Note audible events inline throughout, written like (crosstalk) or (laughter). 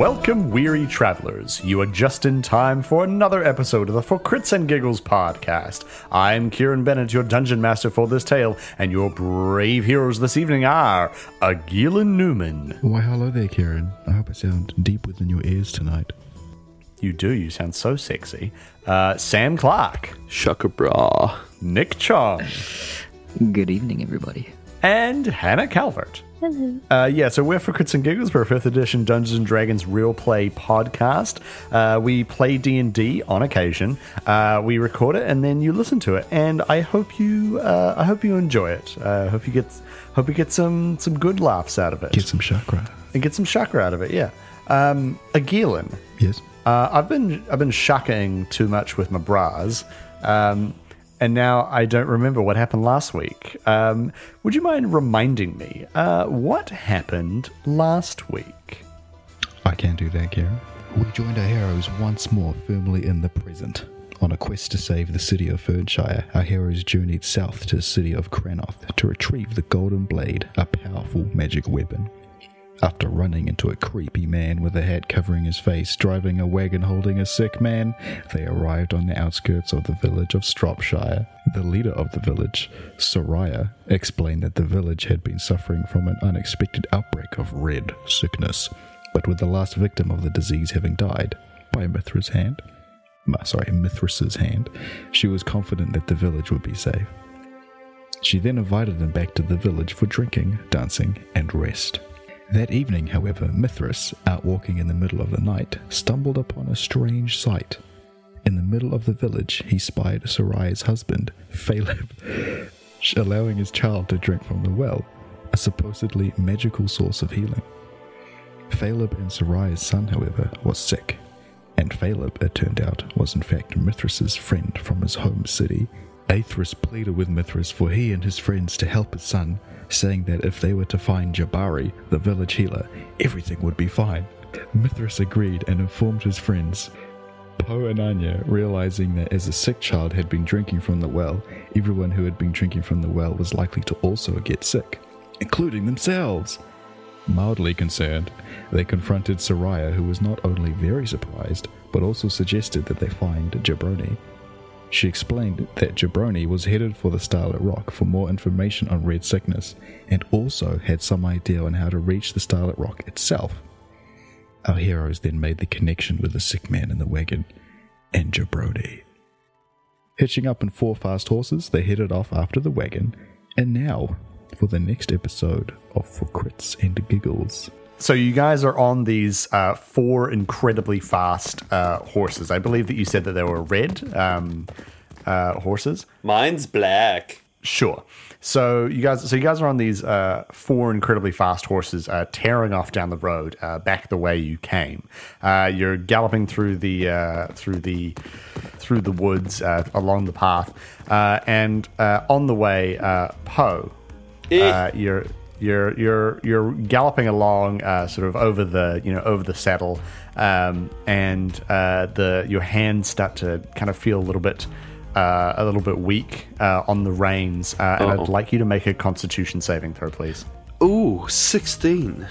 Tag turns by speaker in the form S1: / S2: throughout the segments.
S1: Welcome, weary travelers. You are just in time for another episode of the For Crits and Giggles podcast. I'm Kieran Bennett, your dungeon master for this tale, and your brave heroes this evening are Agilan Newman.
S2: Why, hello there, Kieran. I hope I sound deep within your ears tonight.
S1: You do, you sound so sexy. Uh, Sam Clark,
S3: Shaka bra.
S1: Nick Chong,
S4: Good evening, everybody.
S1: and Hannah Calvert. Hello. Uh, yeah, so we're for Crits and Giggles. We're a fifth edition Dungeons and Dragons real play podcast. Uh, we play D and D on occasion. Uh, we record it and then you listen to it. And I hope you, uh, I hope you enjoy it. I hope you get, hope you get some some good laughs out of it
S2: Get some chakra.
S1: and get some chakra out of it. Yeah. Um, Agilin,
S2: Yes?
S1: uh, I've been I've been shakaing too much with my bras, um, and now I don't remember what happened last week. Um, would you mind reminding me uh, what happened last week?
S2: I can do that, Kieran. We joined our heroes once more firmly in the present. On a quest to save the city of Fernshire, our heroes journeyed south to the city of Cranoth to retrieve the Golden Blade, a powerful magic weapon. After running into a creepy man with a hat covering his face driving a wagon holding a sick man, they arrived on the outskirts of the village of Stropshire. The leader of the village, Soraya, explained that the village had been suffering from an unexpected outbreak of red sickness, but with the last victim of the disease having died by Mithra's hand, sorry, Mithras' hand, she was confident that the village would be safe. She then invited them back to the village for drinking, dancing, and rest. That evening, however, Mithras, out walking in the middle of the night, stumbled upon a strange sight. In the middle of the village, he spied Soraya's husband, Phaleb, (laughs) allowing his child to drink from the well, a supposedly magical source of healing. Phaleb and Soraya's son, however, was sick, and Phaleb, it turned out, was in fact Mithras's friend from his home city. Aethris pleaded with Mithras for he and his friends to help his son, saying that if they were to find Jabari, the village healer, everything would be fine. Mithras agreed and informed his friends. Poe and Anya, realizing that as the sick child had been drinking from the well, everyone who had been drinking from the well was likely to also get sick, including themselves. Mildly concerned, they confronted Soraya, who was not only very surprised, but also suggested that they find Jabroni. She explained that Jabroni was headed for the Starlit Rock for more information on red sickness, and also had some idea on how to reach the Starlit Rock itself. Our heroes then made the connection with the sick man in the wagon and Jabroni. Hitching up in four fast horses, they headed off after the wagon, and now for the next episode of For Crits and Giggles.
S1: So you guys are on these uh, four incredibly fast uh, horses. I believe that you said that they were red um, uh, horses.
S3: Mine's black.
S1: Sure. So you guys, so you guys are on these uh, four incredibly fast horses, uh, tearing off down the road, uh, back the way you came. Uh, you're galloping through the uh, through the through the woods uh, along the path, uh, and uh, on the way, uh, Poe, uh, you're you're you're you're galloping along, uh, sort of over the you know over the saddle, um, and uh, the your hands start to kind of feel a little bit uh, a little bit weak uh, on the reins, uh, and. I'd like you to make a Constitution saving throw, please.
S3: Ooh, 16.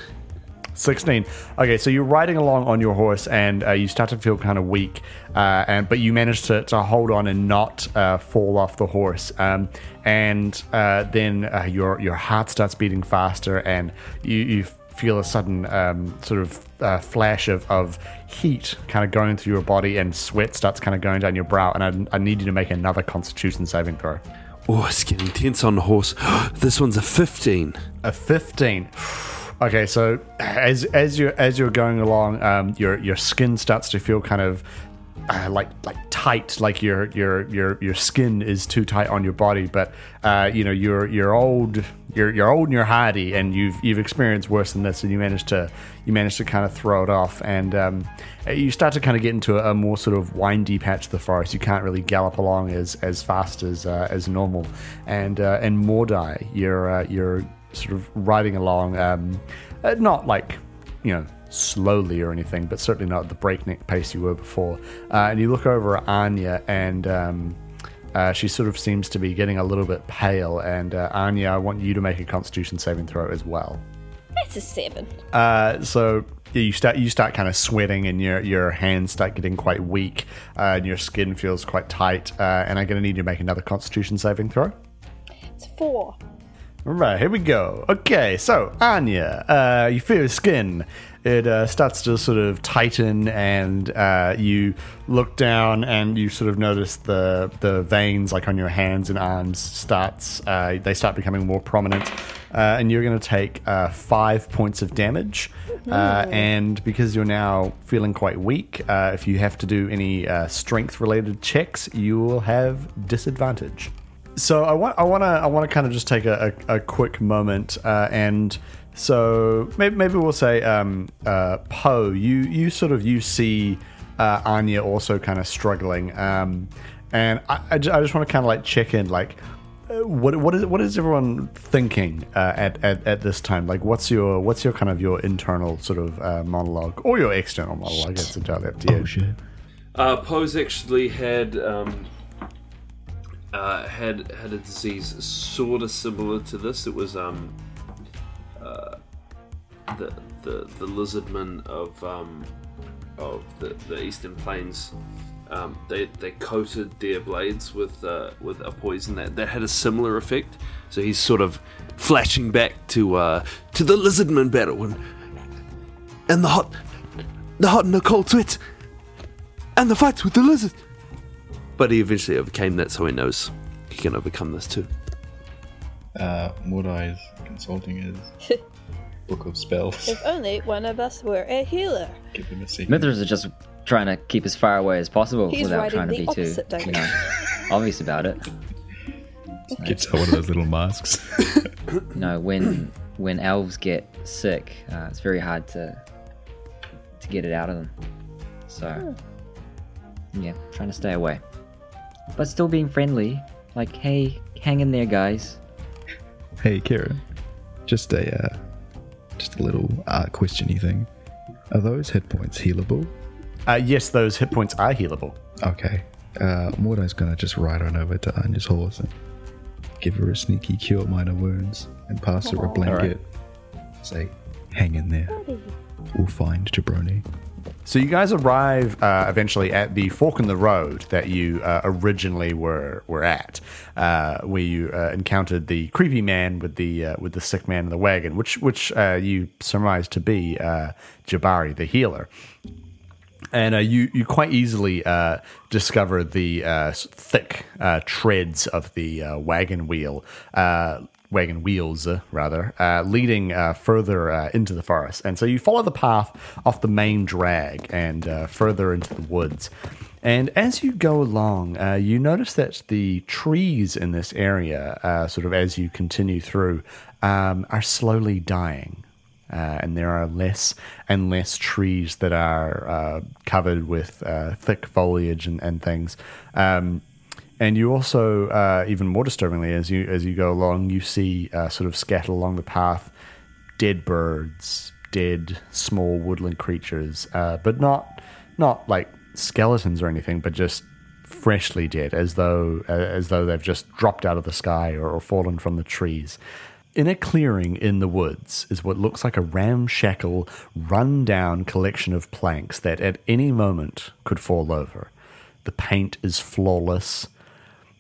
S1: 16 okay so you're riding along on your horse and uh, you start to feel kind of weak uh, and but you manage to, to hold on and not uh, fall off the horse um, and uh, then uh, your your heart starts beating faster and you, you feel a sudden um, sort of uh, flash of, of heat kind of going through your body and sweat starts kind of going down your brow and I, I need you to make another constitution saving throw
S3: Oh, it's getting tense on the horse. (gasps) this one's a 15.
S1: A 15. Okay, so as as you're as you're going along, um, your your skin starts to feel kind of uh, like like tight, like your your your your skin is too tight on your body. But uh, you know you're you're old, you're you're old and you're hardy, and you've you've experienced worse than this, and you manage to you managed to kind of throw it off, and um, you start to kind of get into a, a more sort of windy patch of the forest. You can't really gallop along as as fast as uh, as normal, and uh, and Mordai, you're uh, you're sort of riding along, um, uh, not like you know slowly or anything, but certainly not at the breakneck pace you were before. Uh, and you look over at Anya, and um, uh, she sort of seems to be getting a little bit pale. And uh, Anya, I want you to make a Constitution saving throw as well.
S5: That's a seven.
S1: Uh, so you start you start kind of sweating, and your your hands start getting quite weak, uh, and your skin feels quite tight. Uh, and I'm going to need you to make another Constitution saving throw.
S5: It's four.
S1: All right, here we go. Okay, so Anya, uh, you feel your skin. It uh, starts to sort of tighten, and uh, you look down, and you sort of notice the the veins, like on your hands and arms, starts uh, they start becoming more prominent, uh, and you're going to take uh, five points of damage. Uh, and because you're now feeling quite weak, uh, if you have to do any uh, strength related checks, you will have disadvantage. So I want I want to I want to kind of just take a, a, a quick moment uh, and so maybe, maybe we'll say um, uh, Poe you you sort of you see uh, Anya also kind of struggling um, and I, I ju- I just want to kind of like check in like uh, what what is what is everyone thinking uh, at, at at this time? Like what's your what's your kind of your internal sort of uh, monologue or your external monologue it's entirely up to you.
S2: Oh shit.
S3: Uh, Poe's actually had um, uh, had had a disease sort of similar to this. It was um, uh, the the the lizardmen of um, of the, the eastern plains. Um, they, they coated their blades with uh, with a poison that, that had a similar effect. So he's sort of flashing back to uh, to the lizardman battle and and the hot the hot and the cold sweats and the fights with the lizard. But he eventually overcame that, so he knows he can overcome this too.
S2: Uh, Mordai's consulting his (laughs) book of spells.
S5: If only one of us were a healer.
S2: Give him a secret.
S4: Mithras is just trying to keep as far away as possible
S5: He's
S4: without trying to be too, you know, (laughs) obvious about it.
S2: Gets out one of those little masks. (laughs)
S4: You know, when when elves get sick, uh, it's very hard to to get it out of them. So, yeah, trying to stay away, but still being friendly. Like, hey, hang in there, guys.
S2: hey, Kieran. Just a uh, just a little uh, questiony thing. Are those hit points healable?
S1: uh, yes those hit points are healable
S2: Okay. Uh, Mordai's gonna just ride on over to Anya's horse and give her a sneaky cure minor wounds and pass her a blanket. Say, hang in there. We'll find Jabroni.
S1: So you guys arrive uh, eventually at the fork in the road that you uh, originally were were at, uh, where you uh, encountered the creepy man with the uh, with the sick man in the wagon, which which uh, you surmised to be Jabari, the healer. And you you quite easily discover the thick treads of the wagon wheel, wagon wheels uh, rather, uh, leading uh, further uh, into the forest. And so you follow the path off the main drag and uh, further into the woods. And as you go along, uh, you notice that the trees in this area, sort of as you continue through, um, are slowly dying and there are less and less trees that are covered with thick foliage and, and things. Um, and you also, uh, even more disturbingly, as you as you go along, you see uh, sort of scattered along the path dead birds, dead small woodland creatures, uh, but not not like skeletons or anything, but just freshly dead, as though uh, as though they've just dropped out of the sky or, or fallen from the trees. In a clearing in the woods is what looks like a ramshackle, run-down collection of planks that at any moment could fall over. The paint is flawless.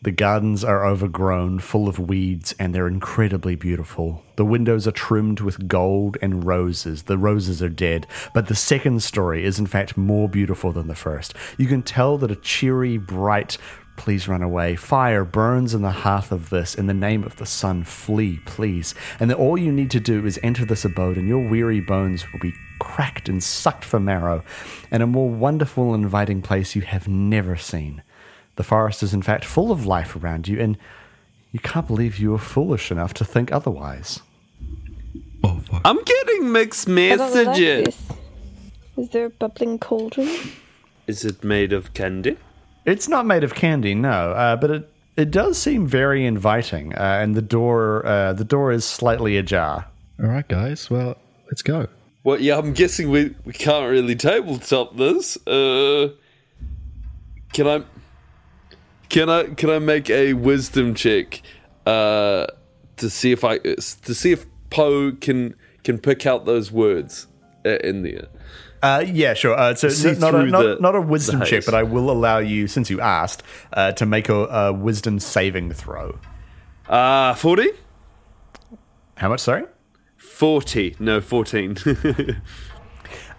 S1: The gardens are overgrown, full of weeds, and they're incredibly beautiful. The windows are trimmed with gold and roses. The roses are dead, but the second story is in fact more beautiful than the first. You can tell that a cheery, bright, please run away, fire burns in the hearth of this. In the name of the sun, flee, please. And that all you need to do is enter this abode, and your weary bones will be cracked and sucked for marrow, and a more wonderful and inviting place you have never seen. The forest is, in fact, full of life around you, and you can't believe you were foolish enough to think otherwise.
S2: Oh fuck.
S3: I'm getting mixed
S5: I don't like
S3: messages.
S5: this. Is there a bubbling cauldron?
S3: Is it made of candy?
S1: It's not made of candy, no, uh, but it it does seem very inviting, uh, and the door uh, the door is slightly ajar.
S2: All right, guys. Well, let's go.
S3: Well, yeah, I'm guessing we, we can't really tabletop this. Uh, can I can I can I make a wisdom check uh, to see if I to see if Poe can can pick out those words uh, in there.
S1: Uh, yeah, sure. Uh, so not a not,
S3: the-
S1: not a wisdom check, but I will allow you, since you asked, uh, to make a, a wisdom saving throw.
S3: Uh, 40?
S1: How much? Sorry.
S3: 40. No, 14. (laughs)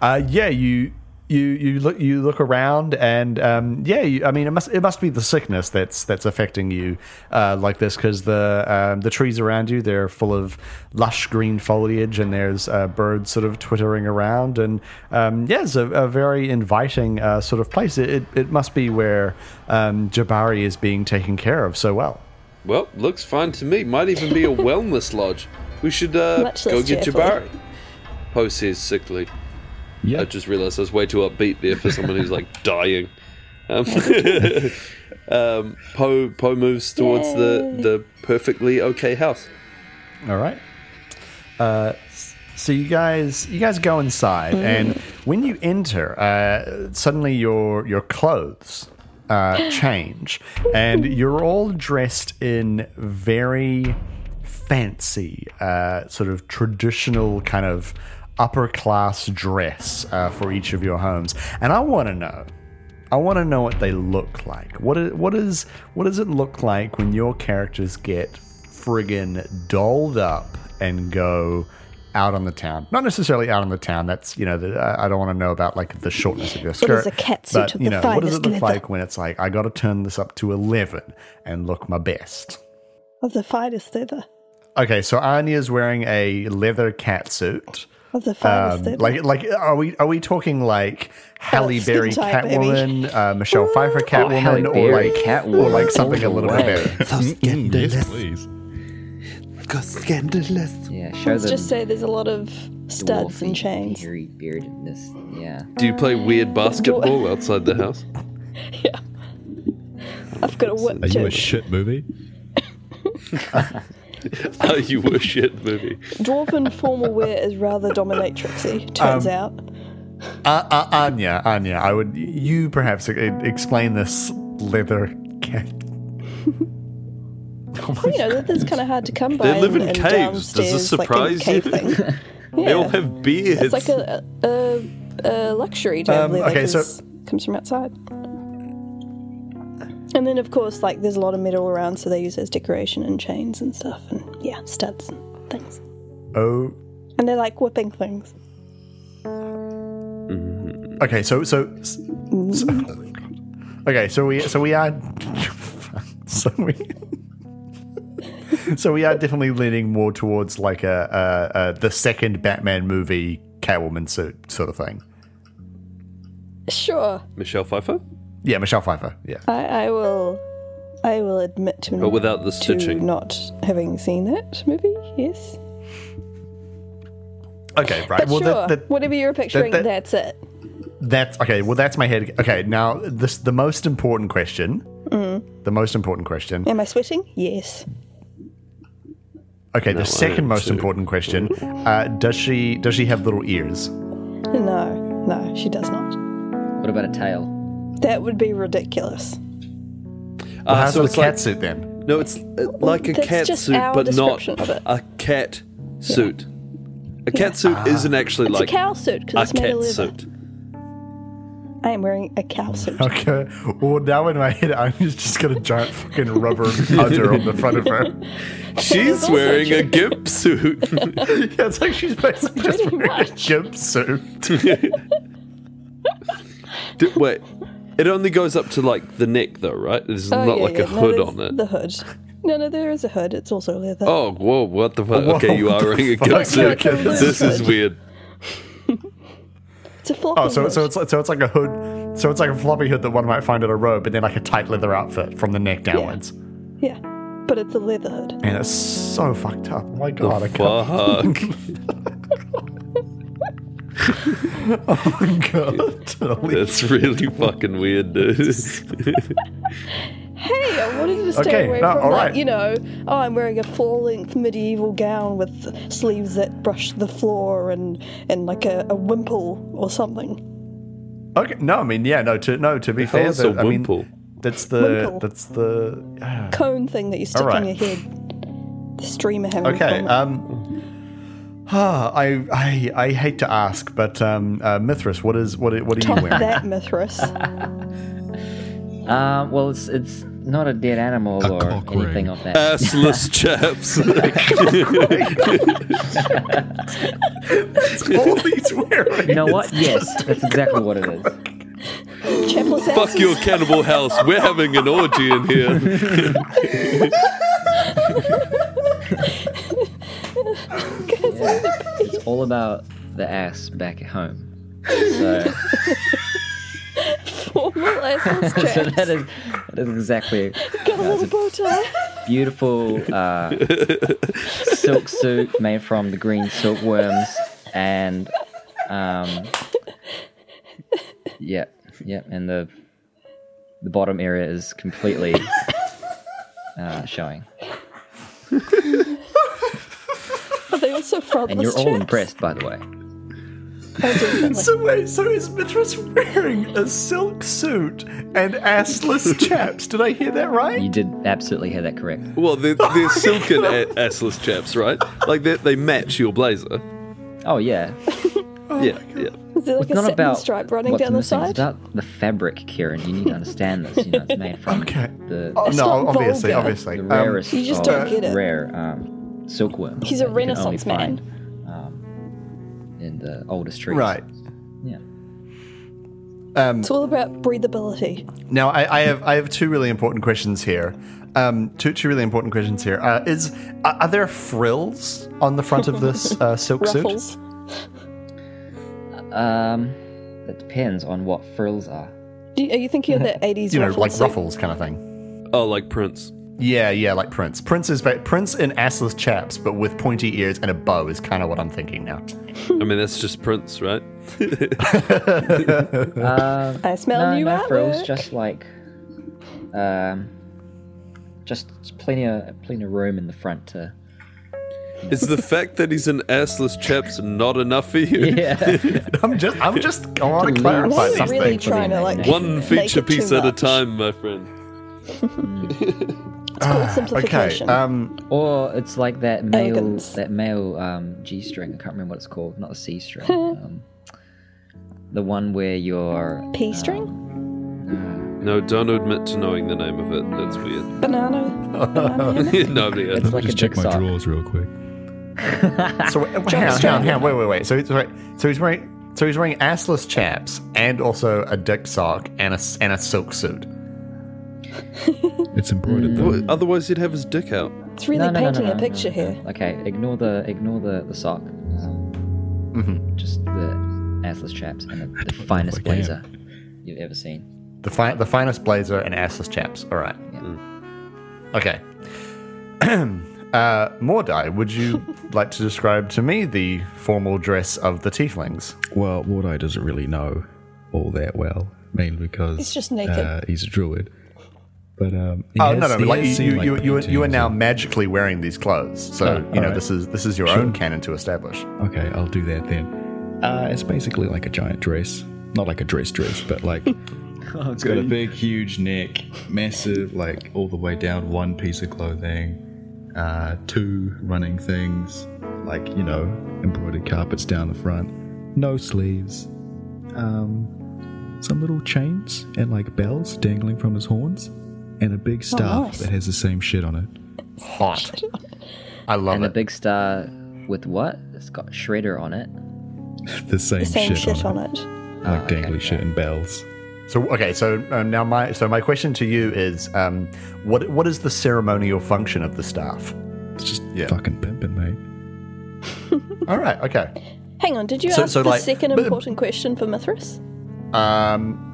S1: Uh, yeah, you you you look you look around, and um, yeah, you, I mean, it must it must be the sickness that's that's affecting you uh, like this because the um, the trees around you they're full of lush green foliage, and there's uh, birds sort of twittering around, and um, yeah, it's a, a very inviting uh, sort of place. It, it it must be where um, Jabari is being taken care of so well.
S3: well, looks fine to me. Might even be a (laughs) wellness lodge. We should uh, go get
S5: cheerful.
S3: Jabari. Poe says sickly.
S2: Yeah.
S3: I just realised I was way too upbeat there for someone who's like (laughs) dying. Um, (laughs) um, Poe Poe moves towards the, the perfectly okay house.
S1: All right. Uh, so you guys, you guys go inside, and when you enter, uh, suddenly your your clothes uh, (gasps) change, and you're all dressed in very fancy, uh, sort of traditional kind of upper class dress uh, for each of your homes. And I want to know. I want to know what they look like. What is, what is what does it look like when your characters get friggin' dolled up and go out on the town? Not necessarily out on the town. That's you know the, I don't want to know about like the shortness of your skirt.
S5: is a catsuit
S1: but,
S5: of
S1: you
S5: the
S1: know, what does it look
S5: leather?
S1: like when it's like I got to turn this up to eleven and look my best?
S5: Of the finest leather.
S1: Okay, so Anya's wearing a leather catsuit.
S5: Of the finest
S1: Um, like, like, are we are we talking like Halle
S5: skin
S1: Berry. Catwoman, uh, Michelle Pfeiffer Catwoman,
S4: Halle
S1: or like,
S4: Catwoman
S1: or like something a little bit
S4: way.
S1: better?
S2: So scandalous. please.
S3: Scandalous.
S4: Yeah, show
S5: Let's just say there's a lot of studs and chains.
S4: hairy beardedness. Yeah.
S3: Do you play weird basketball (laughs) outside the house?
S5: Yeah. I've got a whip
S2: Are you
S5: too.
S2: a shit movie? (laughs)
S3: Are you a shit movie?
S5: Dwarven formal wear is rather dominatrixy, turns
S1: Um,
S5: out.
S1: Uh, uh, Anya, Anya, I would you perhaps explain this leather cat. oh my
S5: You know, leather's kind of hard to come by.
S3: They live in
S5: and
S3: caves. Does this
S5: downstairs, like, in
S3: surprise
S5: cave
S3: you?
S5: Thing. (laughs)
S3: They all have beards.
S5: It's like a, a, a luxury to have
S1: Um,
S5: leather
S1: okay, so-
S5: comes from outside. And then, of course, like there's a lot of metal around, so they use it as decoration and chains and stuff, and yeah, studs and things.
S1: Oh,
S5: And they're like whipping things. Mm-hmm.
S1: okay. So so, mm-hmm. so okay. So we so we are (laughs) so we. So we are definitely leaning more towards like a, a, a the second Batman movie Catwoman suit sort of thing.
S5: Sure,
S3: Michelle Pfeiffer,
S1: Yeah, Michelle Pfeiffer. Yeah.
S5: I, I will. I will admit to
S3: but without the
S5: to
S3: stitching.
S5: not having seen that movie. Yes,
S1: Okay, right.
S5: but
S1: well,
S5: sure,
S1: that, that,
S5: whatever you're picturing,
S1: that-
S5: that's it.
S1: That's okay. Well, that's my head. Okay, now this the most important question.
S5: Mm.
S1: The most important question.
S5: Am I sweating? Yes.
S1: Okay,
S3: No,
S1: the second most
S3: too.
S1: important question. Uh, does she does she have little ears?
S5: No, no, she does not.
S4: What about a tail?
S5: That would be ridiculous.
S1: Well,
S3: Ah,
S1: how's
S3: so
S1: the
S3: it's
S1: cat
S3: like
S1: suit then?
S3: no, it's uh, like a cat suit, but not
S5: description of it.
S3: a cat suit. A cat suit isn't actually
S5: It's
S3: like
S5: a cow suit because it's made of
S3: cat
S5: leather.
S3: suit.
S5: I am wearing a cow suit. (laughs)
S1: Okay. Well, now in my head, I'm just got a giant fucking rubber (laughs) udder on the front of her. (laughs)
S3: She's wearing a gimp suit.
S1: yeah, it's like she's basically just
S5: Pretty
S1: wearing
S5: much.
S1: a gimp suit.
S3: D- Wait, it only goes up to like the neck, though, right? There's
S5: Oh,
S3: not
S5: yeah,
S3: like
S5: yeah.
S3: a hood
S5: there's
S3: on it.
S5: The hood. No, no, there is a hood. It's also leather.
S3: Oh, whoa! What the fuck?
S1: Oh, whoa,
S3: okay, you are wearing a
S1: fuck?
S3: suit.
S5: It's a loose
S3: This is weird.
S5: It's a floppy
S1: Oh, so
S5: hood.
S1: so it's so it's like a hood. So it's like a floppy hood that one might find at a robe, but then like a tight leather outfit from the neck downwards.
S5: yeah, but it's a leather hood.
S1: And it's so fucked up. Oh my god, I
S3: The
S1: can't.
S3: fuck? (laughs) (laughs) (laughs) (laughs)
S1: Oh my god. Holy
S3: That's really fucking weird, dude. (laughs)
S5: Hey, I wanted to stay
S1: Okay,
S5: away
S1: no,
S5: from
S1: all
S5: like
S1: right.
S5: you know. Oh, I'm wearing a full-length medieval gown with sleeves that brush the floor and and like a, a wimple or something.
S1: Okay, no, I mean, yeah, no. To no, to be fair,
S3: is a
S1: that- I mean,
S3: wimple?
S1: that's the
S5: Wimple.
S1: that's the
S5: Cone thing that you stick
S1: All right.
S5: on your head. The streamer having
S1: okay. Um, I, I I hate to ask, but um, uh, Mithras, what is what are- what are you
S5: Top
S1: wearing?
S5: that, Mithras.
S4: Um, well, it's it's not a dead animal
S2: A
S4: or anything
S2: ring.
S4: of that.
S3: Assless (laughs) chaps.
S1: that's All he's wearing.
S4: you know what? Yes, that's exactly what it is.
S5: Chapless
S3: Fuck
S5: asses.
S3: your cannibal house. We're having an orgy in here. (laughs) (laughs) (laughs)
S4: It's all about the ass back at home. So, (laughs)
S5: Formal assless (laughs)
S4: so that is that is exactly
S5: Got a little bow tie.
S4: beautiful uh, silk suit made from the green silkworms and um, yeah, yeah, and the the bottom area is completely uh, showing,
S5: Are they also frontless
S4: and you're all impressed, by the way.
S5: Oh. (laughs)
S1: So wait, so is Mithras wearing a silk suit and assless (laughs) chaps? Did I hear that right?
S4: You did absolutely hear that correct.
S3: Well, they're, (laughs) they're silken a- assless chaps, right? Like they they match your blazer.
S4: Oh yeah,
S3: yeah, yeah.
S5: Is there like
S4: it's
S5: a
S4: not
S5: satin
S4: about
S5: stripe running
S4: what's
S5: down the
S4: missing.
S5: side?
S4: It's about the fabric, Kieran. You need to understand this. You know, it's made from
S1: Okay.
S4: the,
S1: Oh,
S5: It's
S1: no,
S5: not
S1: obviously,
S5: vulgar.
S1: obviously.
S4: the
S1: Um,
S4: rarest
S5: You just don't get it.
S4: rare um, silkworm.
S5: He's a
S4: that you can only
S5: Renaissance man.
S4: find, um, in the oldest trees.
S1: right.
S4: Yeah.
S1: Um,
S5: It's all about breathability.
S1: now, I, I have I have two really important questions here. Um, two two really important questions here. Uh, is are, are there frills on the front of this uh, (laughs) silk suit?
S5: Ruffles.
S4: Um, that depends on what frills are.
S5: Do you, are you thinking of the 80s
S1: You know,
S5: ruffles?
S1: like
S5: suit?
S1: ruffles kind of thing.
S3: Oh, like Prince.
S1: Yeah, yeah, like Prince. Prince is Prince in assless chaps, but with pointy ears and a bow is kind of what I'm thinking now.
S3: I mean, that's just Prince, right? (laughs)
S4: Uh,
S5: I smell
S4: no,
S5: new
S4: no frills.
S5: artwork.
S4: Just like, um, just plenty of plenty of room in the front to.
S3: Is the fact that he's an assless chaps not enough for you?
S4: Yeah. (laughs)
S1: I'm just, I'm just, I want to
S4: Leave
S1: clarify something.
S5: really
S4: for the
S5: trying to like.
S3: One feature piece at a time, my friend. (laughs)
S5: It's called
S1: Okay,
S5: simplification.
S1: um,
S4: Or it's like that male
S5: Elegance.
S4: that male um, G string. I can't remember what it's called. Not the C string. (laughs) um, the one where you're
S5: P string?
S3: No, don't admit to knowing the name of it. That's weird. (laughs)
S5: Banana? Banana hammock?
S3: Nobody has.
S4: It's like
S2: just
S4: a
S2: check
S4: dick
S2: my
S4: sock.
S2: drawers real quick.
S1: so (laughs) wait, hang on, hang on, hang on, wait, wait, wait. So he's right. So he's wearing, so he's wearing assless chaps and also a dick sock and a s- and a silk suit. (laughs)
S2: It's embroidered though.
S3: Otherwise, he'd have his dick out.
S5: It's really
S4: No, no, no,
S5: painting
S4: no, no,
S5: a
S4: no,
S5: picture
S4: no.
S5: here.
S4: Okay, ignore the ignore the the sock. Um,
S1: Mm-hmm.
S4: Just the assless chaps and the, the finest
S2: if I can.
S4: blazer you've ever seen.
S1: The fi- the finest blazer and assless chaps. All right.
S4: Yeah.
S1: Okay. (clears throat) uh, Mordai, would you (laughs) like to describe to me the formal dress of the tieflings?
S2: Well, Mordai doesn't really know all that well, mainly because
S5: He's just naked.
S2: Uh, he's a druid. But um,
S1: Oh no no! Like you, you,
S2: like,
S1: you, you, are, you are now
S2: of-
S1: magically wearing these clothes, so
S2: Oh,
S1: you know
S2: alright.
S1: this is this is your own canon to establish.
S2: Okay, I'll do that then. Uh, it's basically like a giant dress, not like a dress dress, but like (laughs) it's got a big, huge neck, massive, like all the way down one piece of clothing, uh, two running things, like you know, embroidered carpets down the front, no sleeves, um, some little chains and like bells dangling from his horns, and a big staff
S5: nice.
S2: that has the same shit on it.
S1: Hot. I love
S4: And
S1: it.
S4: And a big star with what? It's got shredder on it.
S2: The same,
S5: The same
S2: shit,
S5: shit
S2: on,
S5: on
S2: it.
S5: it.
S2: like
S4: Oh, okay,
S2: dangly shit and bells.
S1: So okay, so uh, now my so my question to you is, um, what what is the ceremonial function of the staff?
S2: It's just
S1: Yeah.
S2: fucking pimping, mate. (laughs)
S1: All right, okay.
S5: Hang on, did you
S1: So-
S5: ask
S1: so,
S5: the
S1: like-
S5: second
S1: but-
S5: important question for Mithras?
S1: Um,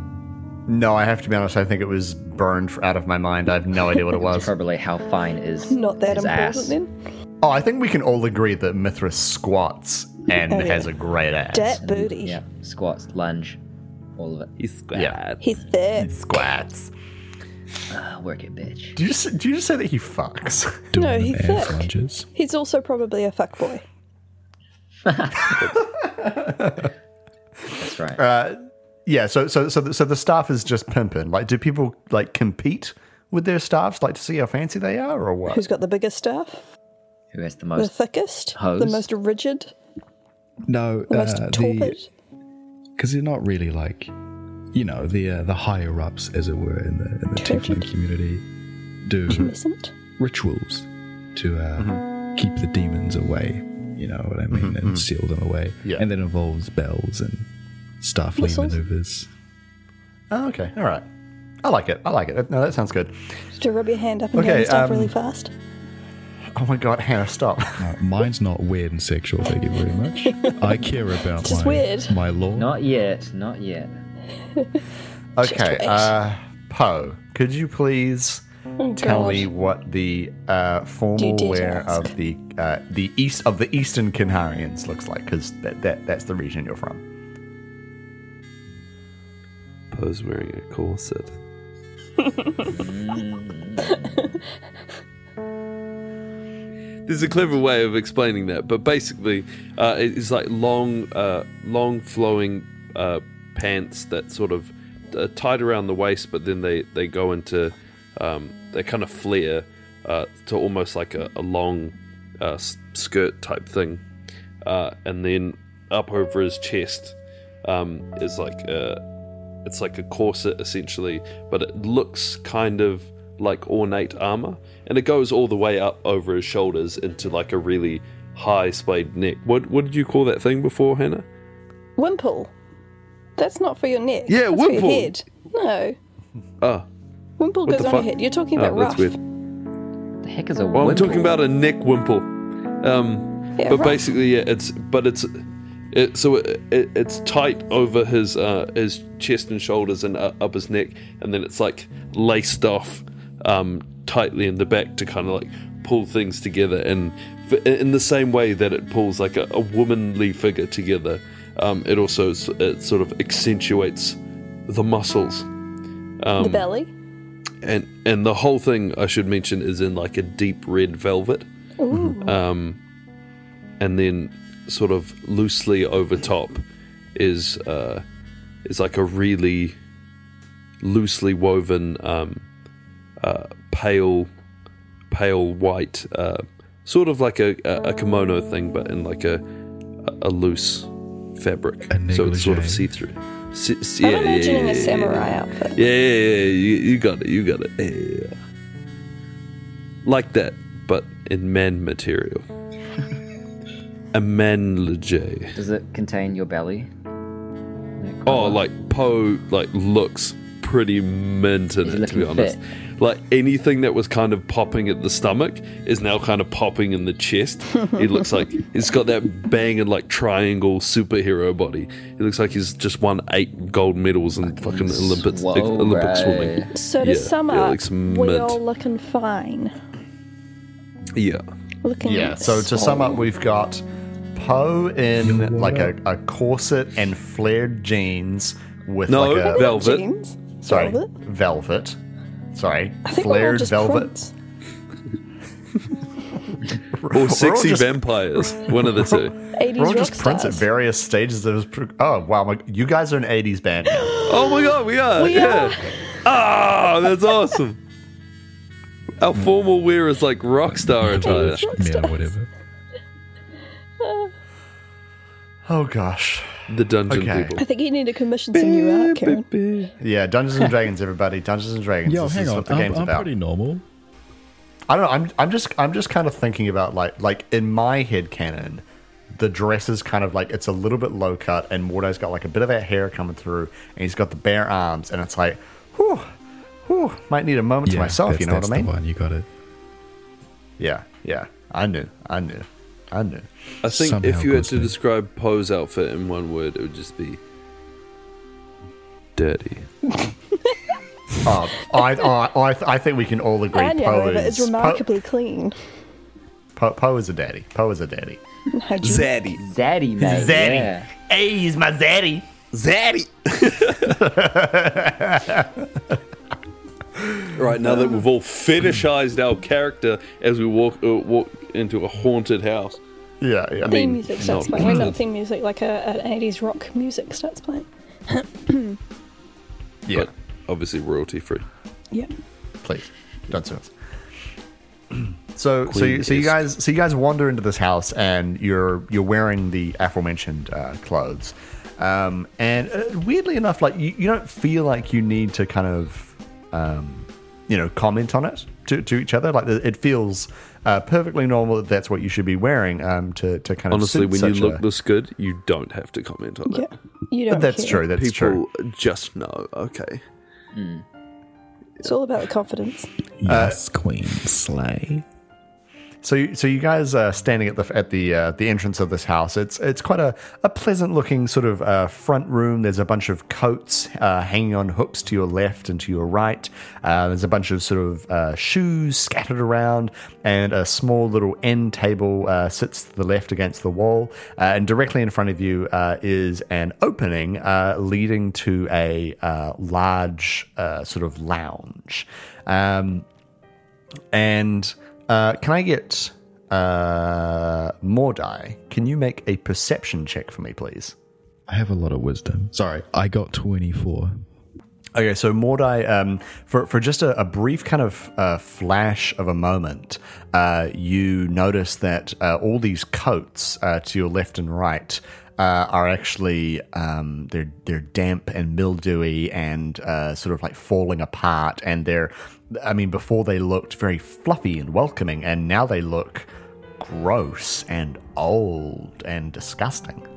S1: no, I have to be honest. I think it was burned out of my mind. I have no idea what it (laughs) was.
S4: probably how fine is
S5: Not that
S4: his
S5: important
S4: ass.
S5: then.
S1: Oh, I think we can all agree that Mithras squats and
S5: Oh, yeah.
S1: has a great ass.
S5: Dat booty.
S4: Yeah, squats, lunge, all of it.
S3: He's
S1: Yeah.
S5: He's thick.
S1: Squats.
S4: Ah, work it, bitch.
S1: Do you just, do you just say that he fucks?
S2: Doing (laughs)
S5: No,
S2: them
S5: he's
S2: ass
S5: thick.
S2: lunges.
S5: He's also probably a fuck boy. (laughs)
S4: That's right.
S1: Uh, yeah. So so so the, so the staff is just pimping. Like, do people like compete with their staffs, like to see how fancy they are, or what?
S5: Who's got the biggest staff?
S4: Who has the most?
S5: The
S4: most?
S5: thickest, the most rigid,
S2: No,
S5: the most
S2: uh,
S5: torpid.
S2: because they're not really like, you know, the uh, the higher ups, as it were, in the in the
S5: Turgid.
S2: tiefling community, do
S5: Pubescent.
S2: rituals to uh, keep the demons away. You know what I mean, and seal them away.
S1: Yeah.
S2: and that involves bells and Starfleet
S5: Whistles?
S2: maneuvers.
S1: Oh, okay, all right. I like it. I like it. No, that sounds good.
S5: To rub your hand up and
S1: Okay,
S5: down and stuff
S1: um,
S5: really fast.
S1: Oh my god, Hannah, stop. (laughs)
S2: Uh, mine's not weird and sexual. Thank you very much. I care about
S5: Just
S2: my
S5: weird.
S2: my law.
S4: Not yet. Not yet. (laughs)
S1: Okay, uh, Poe, could you please
S5: Oh,
S1: tell
S5: God.
S1: me what the uh, formal wear
S5: ask.
S1: of the uh, the east of the Eastern Kinharians looks like? Because that, that that's the region you're from.
S3: Poe's wearing a corset. (laughs) There's a clever way of explaining that, but basically, uh, it's like long, uh, long flowing uh, pants that sort of tied around the waist, but then they they go into um, they kind of flare uh, to almost like a, a long uh, skirt type thing, uh, and then up over his chest um, is like a it's like a corset essentially, but it looks kind of like ornate armor, and it goes all the way up over his shoulders into like a really high splayed neck. What what did you call that thing before, Hannah?
S5: Wimple. That's not for your neck.
S3: Yeah,
S5: that's For
S3: wimple.
S5: your head. No.
S3: Oh,
S5: Wimple
S3: What
S5: goes on your head. You're talking
S3: oh
S5: about
S3: that's
S5: rough.
S3: weird.
S4: The heck is a
S3: Well, I'm talking about a neck wimple. Um,
S5: Yeah,
S3: but
S5: rough.
S3: basically, yeah, it's but it's it, so it, it, it's tight over his uh, his chest and shoulders and uh, up his neck, and then it's like laced off um, tightly in the back to kind of like pull things together, and in the same way that it pulls like a, a womanly figure together, um, it also it sort of accentuates the muscles Um,
S5: the belly.
S3: and and the whole thing I should mention is in like a deep red velvet. Um, and then sort of loosely over top is uh, is like a really loosely woven um, uh, pale pale white uh, sort of like a, a, a kimono thing but in like a a loose fabric
S2: A
S3: so it's sort of see-through Si- si-
S5: I'm
S3: yeah, yeah,
S5: imagining
S3: yeah,
S5: a samurai outfit.
S3: Yeah, yeah, yeah, you, you got it, you got it. Yeah, yeah. Like that, but in man material. A manlege.
S4: Does it contain your belly?
S3: Oh, like Poe, like looks pretty mint in
S4: Is
S3: it, to be
S4: looking
S3: honest.
S4: fit?
S3: Like anything that was kind of popping at the stomach is now kind of popping in the chest. (laughs) he looks like he's got that banging like triangle superhero body. He looks like he's just won eight gold medals in fucking Olympics,
S4: Swole,
S3: Olympic
S4: bro.
S3: swimming.
S5: So to
S3: Yeah,
S5: sum
S3: yeah,
S5: up,
S3: looks
S5: we
S3: mint.
S5: all looking fine.
S3: Yeah.
S5: Looking
S1: Yeah. So to sum up, we've got Poe in like a, a corset and flared jeans with
S3: No,
S1: like a
S3: velvet.
S5: Jeans.
S1: sorry
S5: Velvet.
S1: velvet. Sorry,
S5: I think we're all
S1: flared
S5: just
S1: velvet.
S5: prints. (laughs)
S3: Or sexy
S1: just-
S3: vampires. One of the two. (laughs)
S5: 80s
S1: We're all just prints at various stages of his. Pro- oh wow, my, you guys are an '80s band. now. (gasps)
S3: Oh my god, we are.
S5: We
S3: yeah.
S5: are.
S3: Ah, that's awesome. Our formal wear is like rock star attire.
S2: Yeah, whatever.
S1: Oh gosh.
S3: The dungeon
S1: Okay.
S3: people.
S5: I think you need to commission some new art, Karen.
S1: Yeah, Dungeons and Dragons, everybody. Dungeons and Dragons.
S2: Yo,
S1: this
S2: hang
S1: is
S2: on.
S1: what the
S2: I'm,
S1: game's
S2: I'm
S1: about.
S2: pretty normal.
S1: I don't know. I'm I'm just I'm just kind of thinking about like like in my head canon, the dress is kind of like it's a little bit low cut, and Mordo's got like a bit of that hair coming through, and he's got the bare arms, and it's like, whew, whew, might need a moment to
S2: Yeah,
S1: myself.
S2: that's,
S1: You know what
S2: that's
S1: I mean?
S2: the one. You got it.
S1: Yeah, yeah. I knew, I knew, I knew.
S3: I think
S2: Somehow
S3: if you had to
S2: through.
S3: describe Poe's outfit in one word, it would just be dirty. (laughs)
S1: Oh, I, I, I, I think we can all agree.
S5: Anya,
S1: Poe
S5: however,
S1: is
S5: is remarkably clean.
S1: Poe, Poe is a daddy. Poe is a daddy.
S5: How'd you-
S3: Zaddy.
S4: Zaddy, mate.
S1: Zaddy.
S4: Yeah.
S1: Hey, he's my zaddy.
S3: Zaddy. (laughs) (laughs) right now that we've all fetishized our character as we walk uh, walk into a haunted house.
S1: Yeah, yeah.
S5: theme
S3: mean,
S5: music starts
S3: not-
S5: playing. Well, not (laughs) theme music, like a, an 80s rock music starts playing.
S1: yeah.
S3: But obviously royalty free.
S5: Yeah.
S1: Please, don't sue us. (clears throat) So, so, you, so you guys, so you guys wander into this house, and you're you're wearing the aforementioned uh, clothes, um, and uh, weirdly enough, like you, you don't feel like you need to kind of, um, you know, comment on it to, to each other. Like it feels uh, perfectly normal that that's what you should be wearing um, to to kind of.
S3: Honestly,
S1: suit
S3: when you look
S1: a-
S3: this good, you don't have to comment on
S5: Yeah,
S3: it.
S5: you don't.
S1: that's
S5: care.
S1: true. That's true.
S3: Just know. Okay.
S5: It's all about the confidence.
S2: Yes, Queen Slay.
S1: So, you, so you guys are standing at the at the uh, the entrance of this house. It's it's quite a, a pleasant looking sort of uh, front room. There's a bunch of coats uh, hanging on hooks to your left and to your right. Uh, there's a bunch of sort of uh, shoes scattered around, and a small little end table uh, sits to the left against the wall. And directly in front of you is an opening leading to a large sort of lounge. Um, and uh, can I get uh, Mordai? Can you make a perception check for me, please?
S2: I have a lot of wisdom. Sorry, I got 24.
S1: Okay, so Mordai, um, for for just a, a brief kind of uh, flash of a moment, uh, you notice that uh, all these coats uh, to your left and right uh, are actually um, they're they're damp and mildewy and uh, sort of like falling apart, and they're, I mean, before they looked very fluffy and welcoming, and now they look gross and old and disgusting.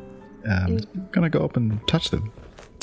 S2: Um, I'm gonna go up and touch them.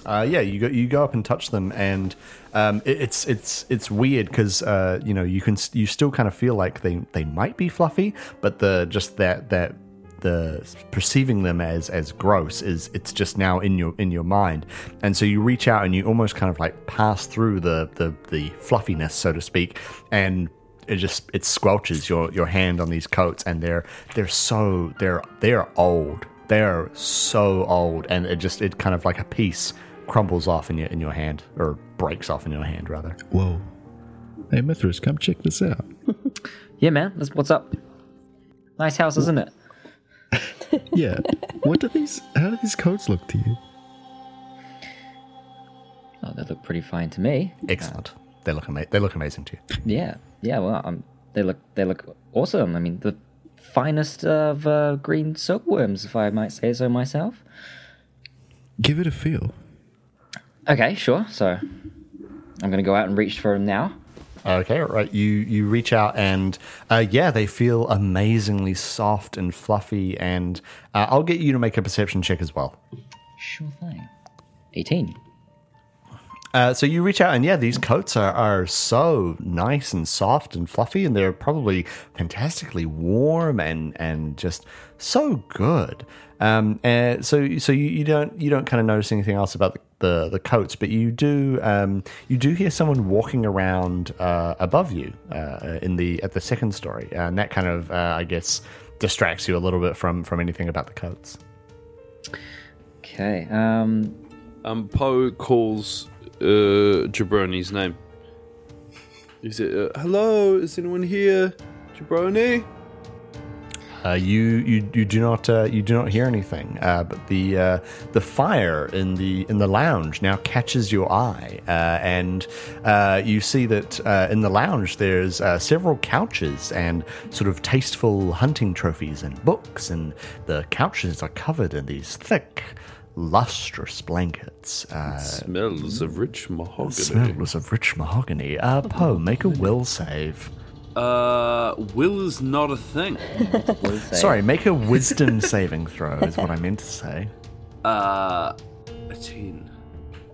S1: Uh, yeah, you go you go up and touch them, and um, it, it's it's it's weird because uh, you know you can you still kind of feel like they, they might be fluffy, but the just that that the perceiving them as as gross is it's just now in your in your mind, and so you reach out and you almost kind of like pass through the the the fluffiness, so to speak, and it just it squelches your your hand on these coats and they're they're so they're they're old they're so old and it just it kind of like a piece crumbles off in your in your hand or breaks off in your hand rather
S2: Whoa. Hey, Mithras, come check this out. (laughs)
S4: Yeah, man. What's up? Nice house, isn't it? (laughs)
S2: Yeah. what do these? How do these coats look to you?
S4: Oh, they look pretty fine to me.
S1: excellent they look ama- they look amazing to you
S4: Yeah, yeah. Well, um, they look they look awesome. I mean, the finest of uh, green silkworms, if I might say so myself.
S2: Give it a feel.
S4: Okay, sure. So, I'm gonna go out and reach for them now.
S1: Okay right you you reach out and uh, yeah they feel amazingly soft and fluffy and uh, I'll get you to make a perception check as well
S4: Sure thing. 18.
S1: Uh, so you reach out, and yeah, these coats are, are so nice and soft and fluffy, and they're probably fantastically warm and and just so good. Um, and so so you, you don't you don't kind of notice anything else about the, the, the coats, but you do um, you do hear someone walking around uh, above you uh, in the at the second story, and that kind of uh, I guess distracts you a little bit from from anything about the coats.
S4: Okay. Um.
S3: Um, Poe calls uh, Jabroni's name. Is it uh, hello? Is anyone here? Jabroni?
S1: Uh, you, you you do not uh, you do not hear anything, uh, but the uh, the fire in the in the lounge now catches your eye, uh, and uh, you see that uh, in the lounge there's uh, several couches and sort of tasteful hunting trophies and books, and the couches are covered in these thick, lustrous blankets. Uh,
S3: Smells of rich mahogany.
S1: smells of rich mahogany. Uh, Poe, make a will save.
S3: Uh, will is not a thing. (laughs)
S1: Sorry, make a wisdom saving throw is what I meant to say.
S3: Uh, a ten.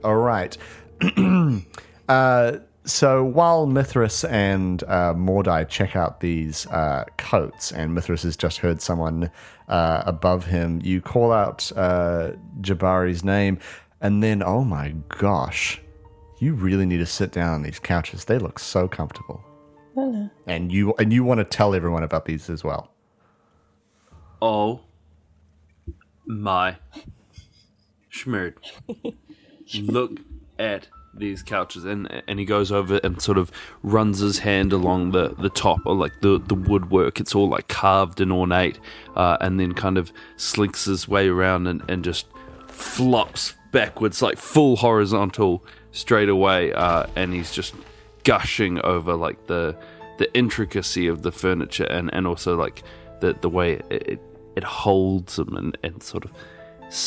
S1: All right. (clears throat) uh, so while Mithras and uh, Mordai check out these uh, coats, and Mithras has just heard someone uh, above him, you call out uh, Jabari's name, and then, oh my gosh, you really need to sit down on these couches. They look so comfortable. And you and you want to tell everyone about these as well.
S3: Oh my schmerd. Look at these couches and and he goes over and sort of runs his hand along the, the top or like the, the woodwork. It's all like carved and ornate, uh, and then kind of slinks his way around and, and just flops backwards like full horizontal straight away uh, and he's just gushing over like the the intricacy of the furniture and, and also like the the way it it, it holds him and, and sort of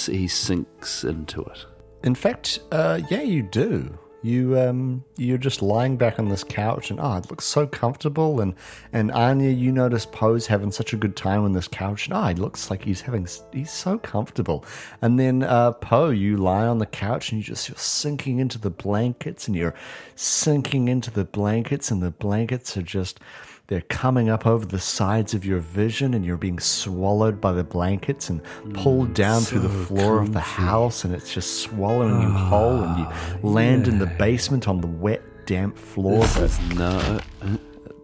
S3: he sinks into it.
S1: In fact, uh, yeah, you do. You um, you're just lying back on this couch, and oh, it looks so comfortable. And and Anya, you notice Poe's having such a good time on this couch, and oh, it looks like he's having he's so comfortable. And then uh, Poe, you lie on the couch, and you just you're sinking into the blankets, and you're sinking into the blankets, and the blankets are just they're coming up over the sides of your vision and you're being swallowed by the blankets and pulled down through the floor of the house and it's just swallowing you whole and you land in the basement on the wet damp floor but
S3: No,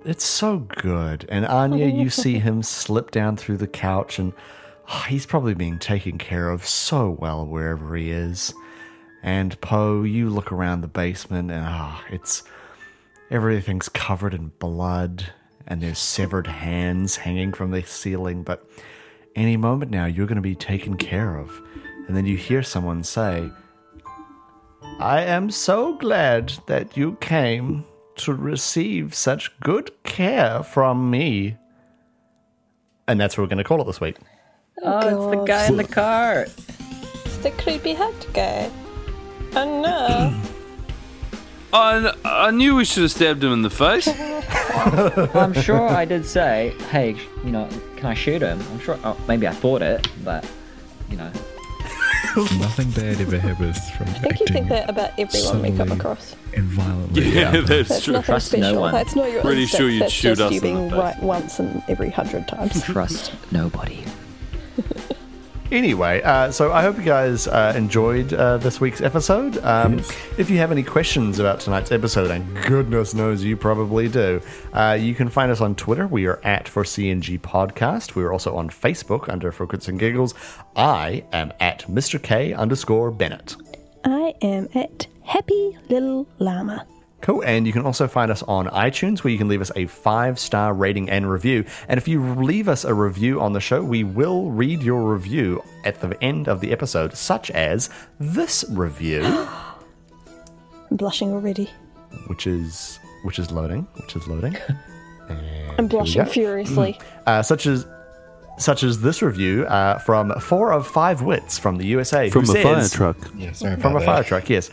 S1: it's so good. And anya you see him slip down through the couch and oh, he's probably being taken care of so well wherever he is. And poe you look around the basement and ah it's everything's covered in blood and there's severed hands hanging from the ceiling but any moment now you're going to be taken care of and then you hear someone say i am so glad that you came to receive such good care from me and that's what we're going to call it this week
S4: Oh, it's the oh, guy in the cart.
S5: It's the creepy hat guy. Oh no. (clears throat)
S3: I, I knew we should have stabbed him in the face. (laughs)
S4: I'm sure I did say, hey, you know, can I shoot him? I'm sure. Oh, maybe I thought it, but you know, (laughs)
S2: Nothing bad ever happens from
S5: I think you think that about everyone we come across.
S2: and violently.
S3: Yeah, that's
S5: That's
S3: true.
S5: nothing
S4: Trust no
S5: special.
S4: one.
S5: That's not your
S3: Pretty
S5: instinct.
S3: sure you'd
S5: That's
S3: shoot
S5: just
S3: us
S5: you
S3: in the face.
S5: right once in every hundred times.
S4: trust nobody.
S1: Anyway, uh, so I hope you guys uh, enjoyed uh, this week's episode. Um, If you have any questions about tonight's episode, and goodness knows you probably do, uh, you can find us on Twitter. We are at for CNG Podcast. We are also on Facebook under For Crits and Giggles. I am at Mr. K underscore Bennett.
S5: I am at Happy Little Llama.
S1: Cool. And you can also find us on iTunes where you can leave us a five star rating and review. And if you leave us a review on the show, we will read your review at the end of the episode, such as this review, (gasps)
S5: I'm blushing already.
S1: which is which is loading, which is loading. (laughs)
S5: I'm blushing
S1: go.
S5: furiously.
S1: Uh, such as such as this review uh, from four of five wits from the USA
S3: From
S1: who
S3: a fire truck.
S2: Yeah, sorry
S1: from a
S2: about
S1: fire truck, yes,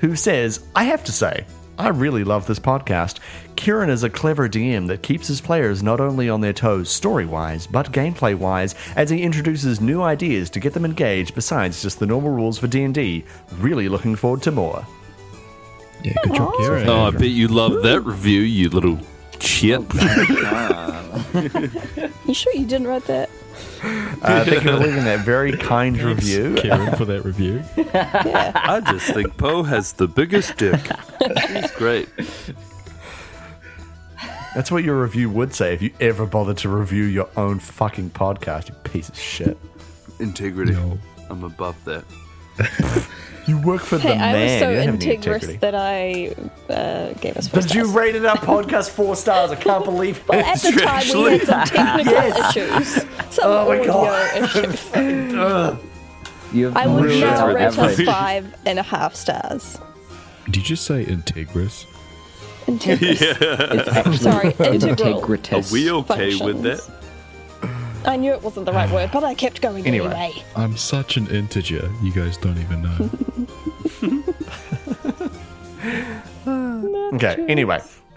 S1: who says, I have to say, I really love this podcast. Kieran is a clever DM that keeps his players not only on their toes story wise, but gameplay wise, as he introduces new ideas to get them engaged besides just the normal rules for D&D. Really looking forward to more.
S2: Yeah, good job, Kieran.
S3: Oh, I bet you love that review, you little chip. (laughs)
S5: You sure you didn't write that?
S1: Uh, thank you for leaving that very (laughs) kind review.
S2: Kieran for that review. (laughs)
S3: I just think Poe has the biggest dick. He's great.
S1: That's what your review would say if you ever bothered to review your own fucking podcast, you piece of shit.
S3: Integrity.
S2: No.
S3: I'm above that.
S1: You work for
S5: Hey,
S1: the
S5: I was
S1: man.
S5: so
S1: you don't have any
S5: integrous
S1: integrity.
S5: that I uh, gave us four
S1: But you
S5: stars.
S1: rated our (laughs) podcast four stars. I can't believe it.
S5: Well, at the time, we had some (laughs) technical issues, some
S1: Oh my
S5: audio
S1: God.
S5: issues. (laughs)
S4: You have
S5: I would
S4: really
S5: now
S4: low
S5: rate us five and a half stars.
S2: Did you just say Integris?
S5: Integris.
S4: It's actually
S5: Sorry, integral.
S3: Are
S4: integritus.
S3: we okay with that?
S5: Functions. I knew it wasn't the right (sighs) word, but I kept going
S1: Anyway.
S5: anyway.
S2: I'm such an integer, you guys don't even know. (laughs)
S1: Okay. Anyway, (clears throat)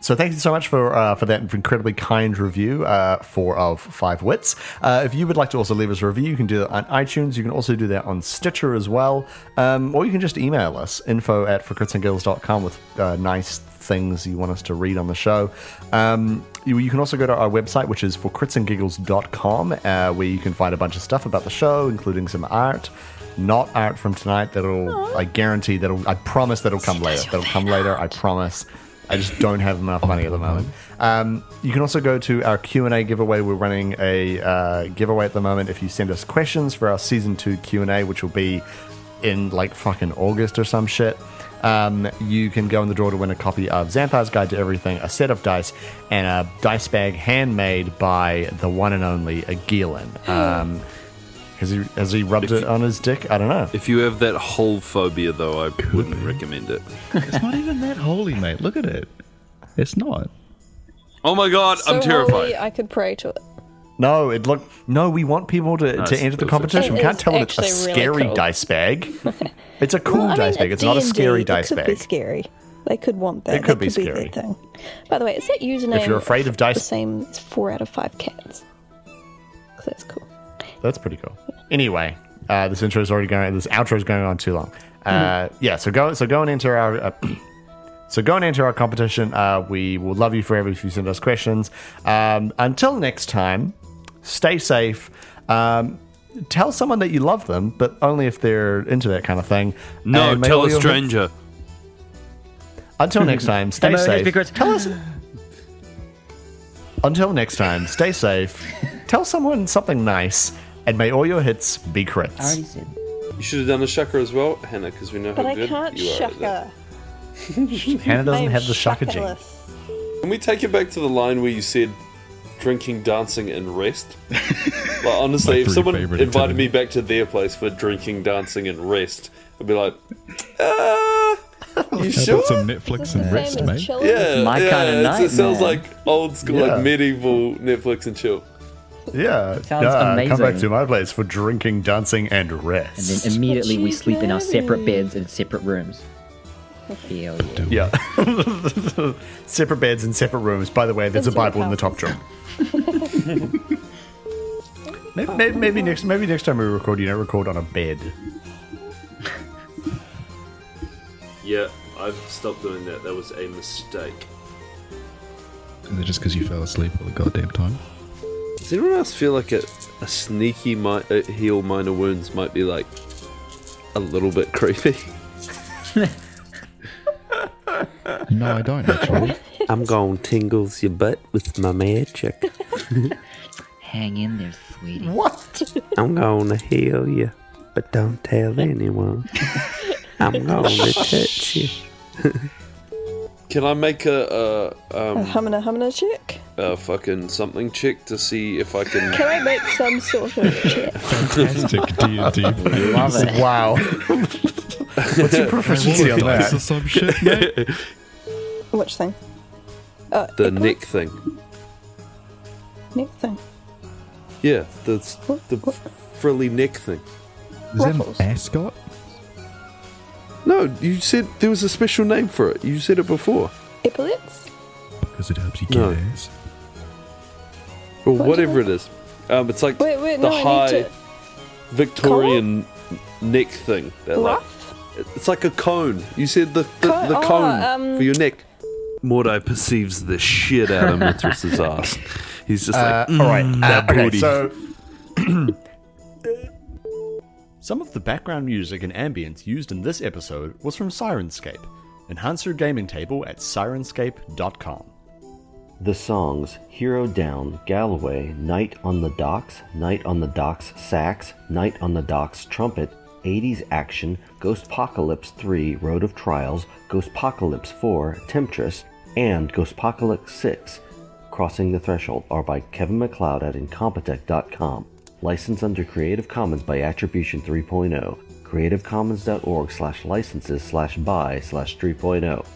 S1: so thank you so much for uh, for that incredibly kind review. Uh, four of five wits. Uh, if you would like to also leave us a review, you can do that on iTunes. You can also do that on Stitcher as well, um, or you can just email us info at forcritsandgiggles.com with uh, nice things you want us to read on the show. Um, you, you can also go to our website, which is for critsandgiggles.com, uh, where you can find a bunch of stuff about the show, including some art. Not art from tonight. That'll I guarantee that'll I promise that'll come later. That'll come later. I promise. I just don't have enough money at the moment. Um, you can also go to our Q and A giveaway. We're running a uh, giveaway at the moment. If you send us questions for our season two Q and A, which will be in like fucking August or some shit, um, you can go in the draw to win a copy of Xanathar's Guide to Everything, a set of dice, and a dice bag handmade by the one and only Agilin. Um, has he has he rubbed it on his dick? I don't know.
S3: If you have that whole phobia, though, I wouldn't recommend it.
S2: it's not even that holy, mate. Look at it. It's not.
S3: Oh my god,
S5: So
S3: I'm terrified.
S5: holy, I could pray to it.
S1: No, it look. No, we want people to,
S3: Nice.
S1: to enter the
S3: It
S1: competition. We can't tell them it's a
S5: actually really
S1: scary
S5: cool.
S1: dice bag. (laughs) It's a cool
S5: Well, I mean,
S1: dice bag. It's not a
S5: D&D,
S1: scary
S5: it
S1: dice
S5: could Be
S1: bag.
S5: scary. They could want that.
S1: It could
S5: that
S1: be
S5: could
S1: scary.
S5: Be thing. By the way, is that username?
S1: If you're afraid of
S5: The
S1: dice-
S5: same as four out of five cats. 'Cause that's cool.
S1: That's pretty cool. Anyway, uh, this intro is already going. This outro is going on too long. Uh, yeah. So go. So go and enter our. Uh, (clears throat) so go and enter our competition. Uh, we will love you forever if you send us questions. Um, until next time, stay safe. Um, tell someone that you love them, but only if they're into that kind of thing.
S3: no, tell a stranger.
S1: Until next (laughs) time, stay
S4: Hello,
S1: safe.
S4: Secrets.
S1: Tell us. Until next time, stay safe. (laughs) Tell someone something nice, and may all your hits be
S4: I
S1: crits.
S3: You should have done the shaka as well, Hannah, because we know
S5: But
S3: how
S5: I
S3: good
S5: can't
S3: you are. at that.
S5: shaka.
S1: Hannah doesn't (laughs) have the shaka gene.
S3: Can we take it back to the line where you said drinking, dancing, and rest? (laughs) like honestly, if someone invited
S2: activities.
S3: me back to their place for drinking, dancing, and rest, I'd be like, ah, you
S2: How
S3: sure?
S2: about some Netflix
S5: It's the
S2: and rest, mate?
S5: chilling.
S3: Yeah,
S4: My
S3: yeah,
S4: kinda night,
S3: It sounds like old school,
S1: Yeah.
S3: like medieval Netflix and chill.
S1: Yeah,
S4: Sounds
S1: yeah, Come back to my place for drinking, dancing, and rest.
S4: And then immediately we sleep in our separate beds in separate rooms. Hell yeah.
S1: yeah, (laughs) separate beds in separate rooms. By the way, there's a Bible in the top drawer. (laughs) maybe, maybe, maybe next, maybe next time we record, you don't record on a bed.
S3: Yeah, I've stopped doing that. That was a mistake.
S2: Is it just because you fell asleep all the goddamn time?
S3: Does anyone else feel like a, a sneaky mi- uh, heal minor wounds might be like a little bit creepy? (laughs)
S2: No, I don't actually. (laughs)
S3: I'm going tingles your butt with my magic. (laughs)
S4: Hang in there, sweetie.
S1: What?
S3: I'm gonna heal you, but don't tell anyone. (laughs) I'm gonna touch you. Can I make a, a
S5: A
S3: um
S5: humana humana check.
S3: a fucking something check to see if I can?
S5: Can I make some sort of check?
S2: Fantastic D&D. (laughs)
S4: Love it.
S1: Wow. What's your (laughs) proficiency on
S2: Dice or
S1: that?
S2: some shit, mate?
S5: Which thing? Uh,
S3: The
S5: equal-
S3: neck thing.
S5: neck thing.
S3: Yeah, the the
S5: What?
S3: frilly neck thing.
S2: Is that an
S5: Ruffles.
S2: ascot?
S3: No, you said there was a special name for it. You said it before.
S5: Epaulets?
S2: Because it helps you get
S3: No.
S2: ass.
S3: Or
S5: What
S3: whatever it is. Um, it's like
S5: Wait, wait,
S3: the
S5: no, I
S3: high
S5: need to.
S3: Victorian neck thing. That like,
S5: Ruff?
S3: it's like a cone. You said the the,
S5: Cone-
S3: the
S5: oh,
S3: cone
S5: um,
S3: for your neck. Mordai perceives the shit out of (laughs) Mithras's ass. He's just
S1: Uh,
S3: like,
S1: all right.
S3: "Mm,
S1: uh,
S3: that
S1: okay,
S3: booty."
S1: so (clears throat) (clears throat) some of the background music and ambience used in this episode was from Syrinscape. Enhance your gaming table at syrinscape.com.
S6: The songs Hero Down, Galway, Night on the Docks, Night on the Docks Sax, Night on the Docks Trumpet, 80s Action, Ghostpocalypse 3 Road of Trials, Ghostpocalypse 4 Temptress, and Ghostpocalypse 6 Crossing the Threshold are by Kevin MacLeod at Incompetech.com. Licensed under Creative Commons by Attribution 3.0. CreativeCommons.org slash licenses slash by slash oh. 3.0.